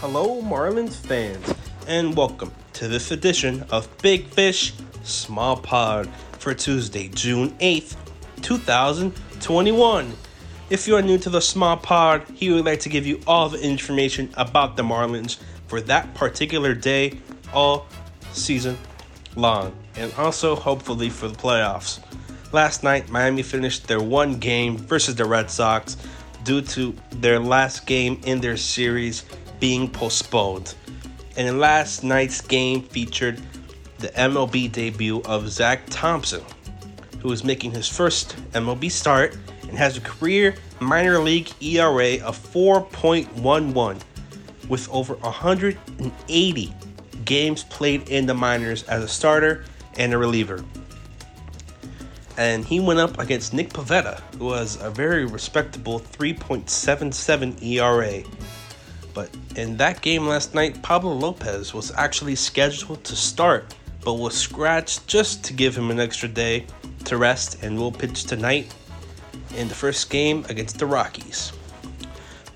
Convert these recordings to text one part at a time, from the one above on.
Hello, Marlins fans, and welcome to this edition of Big Fish Small Pod for Tuesday, June 8th, 2021. If you are new to the Small Pod, he would like to give you all the information about the Marlins for that particular day all season long, and also hopefully for the playoffs. Last night, Miami finished their one game versus the Red Sox due to their last game in their series being postponed. And last night's game featured the MLB debut of Zach Thompson, who is making his first MLB start and has a career minor league ERA of 4.11 with over 180 games played in the minors as a starter and a reliever. And he went up against Nick Pivetta, who has a very respectable 3.77 ERA. But in that game last night, Pablo Lopez was actually scheduled to start, but was scratched just to give him an extra day to rest and will pitch tonight in the first game against the Rockies.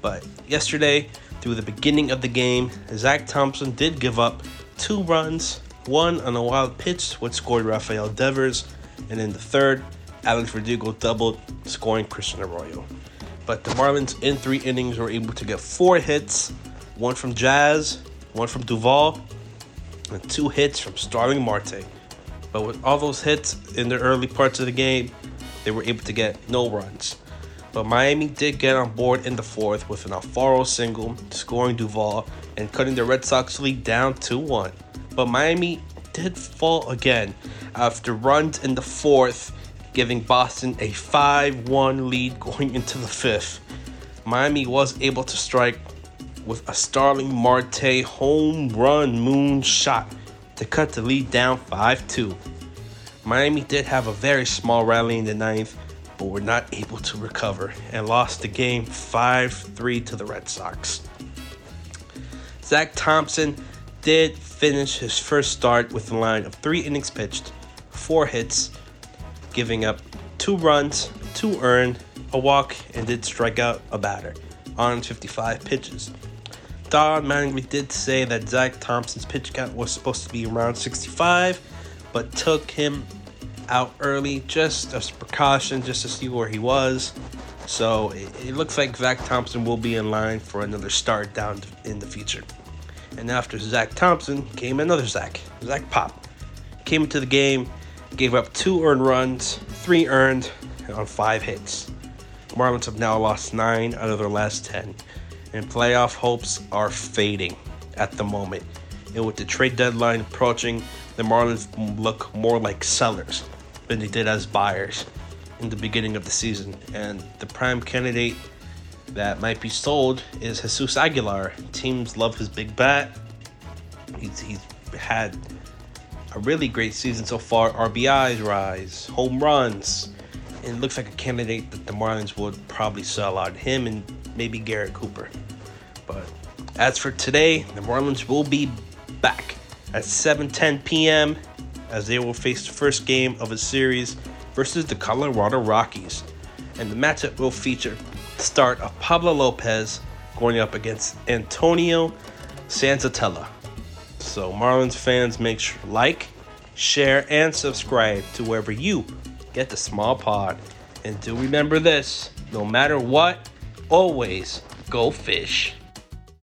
But yesterday, through the beginning of the game, Zach Thompson did give up two runs, one on a wild pitch, which scored Rafael Devers, and in the third, Alex Verdugo doubled, scoring Christian Arroyo. But the Marlins in three innings were able to get four hits, one from Jazz, one from Duvall, and two hits from Starling Marte. But with all those hits in the early parts of the game, they were able to get no runs. But Miami did get on board in the fourth with an Alfaro single, scoring Duvall and cutting the Red Sox lead down to 1. But Miami did fall again after runs in the fourth, giving Boston a 5 1 lead going into the fifth. Miami was able to strike with a Starling Marte home run moon shot to cut the lead down 5 2. Miami did have a very small rally in the ninth, but were not able to recover and lost the game 5 3 to the Red Sox. Zach Thompson did finish his first start with a line of three innings pitched, four hits, giving up two runs, two earned, a walk, and did strike out a batter on 55 pitches. Don Mattingly did say that Zach Thompson's pitch count was supposed to be around 65, but took him out early just as precaution, just to see where he was. So it, it looks like Zach Thompson will be in line for another start down in the future. And after Zach Thompson came another Zach, Zach Pop. Came into the game, gave up two earned runs, three earned on five hits. Marlins have now lost nine out of their last ten, and playoff hopes are fading at the moment. And with the trade deadline approaching, the Marlins look more like sellers than they did as buyers in the beginning of the season. And the prime candidate that might be sold is Jesus Aguilar. Teams love his big bat. He's, he's had a really great season so far. RBIs rise, home runs. And it looks like a candidate that the Marlins would probably sell out. Him and maybe Garrett Cooper. But as for today, the Marlins will be back at 7:10 p.m. as they will face the first game of a series versus the Colorado Rockies. And the matchup will feature the start of Pablo Lopez going up against Antonio Senzatela. So Marlins fans make sure to like, share, and subscribe to wherever you get the small pod. And do remember this no matter what, always go fish.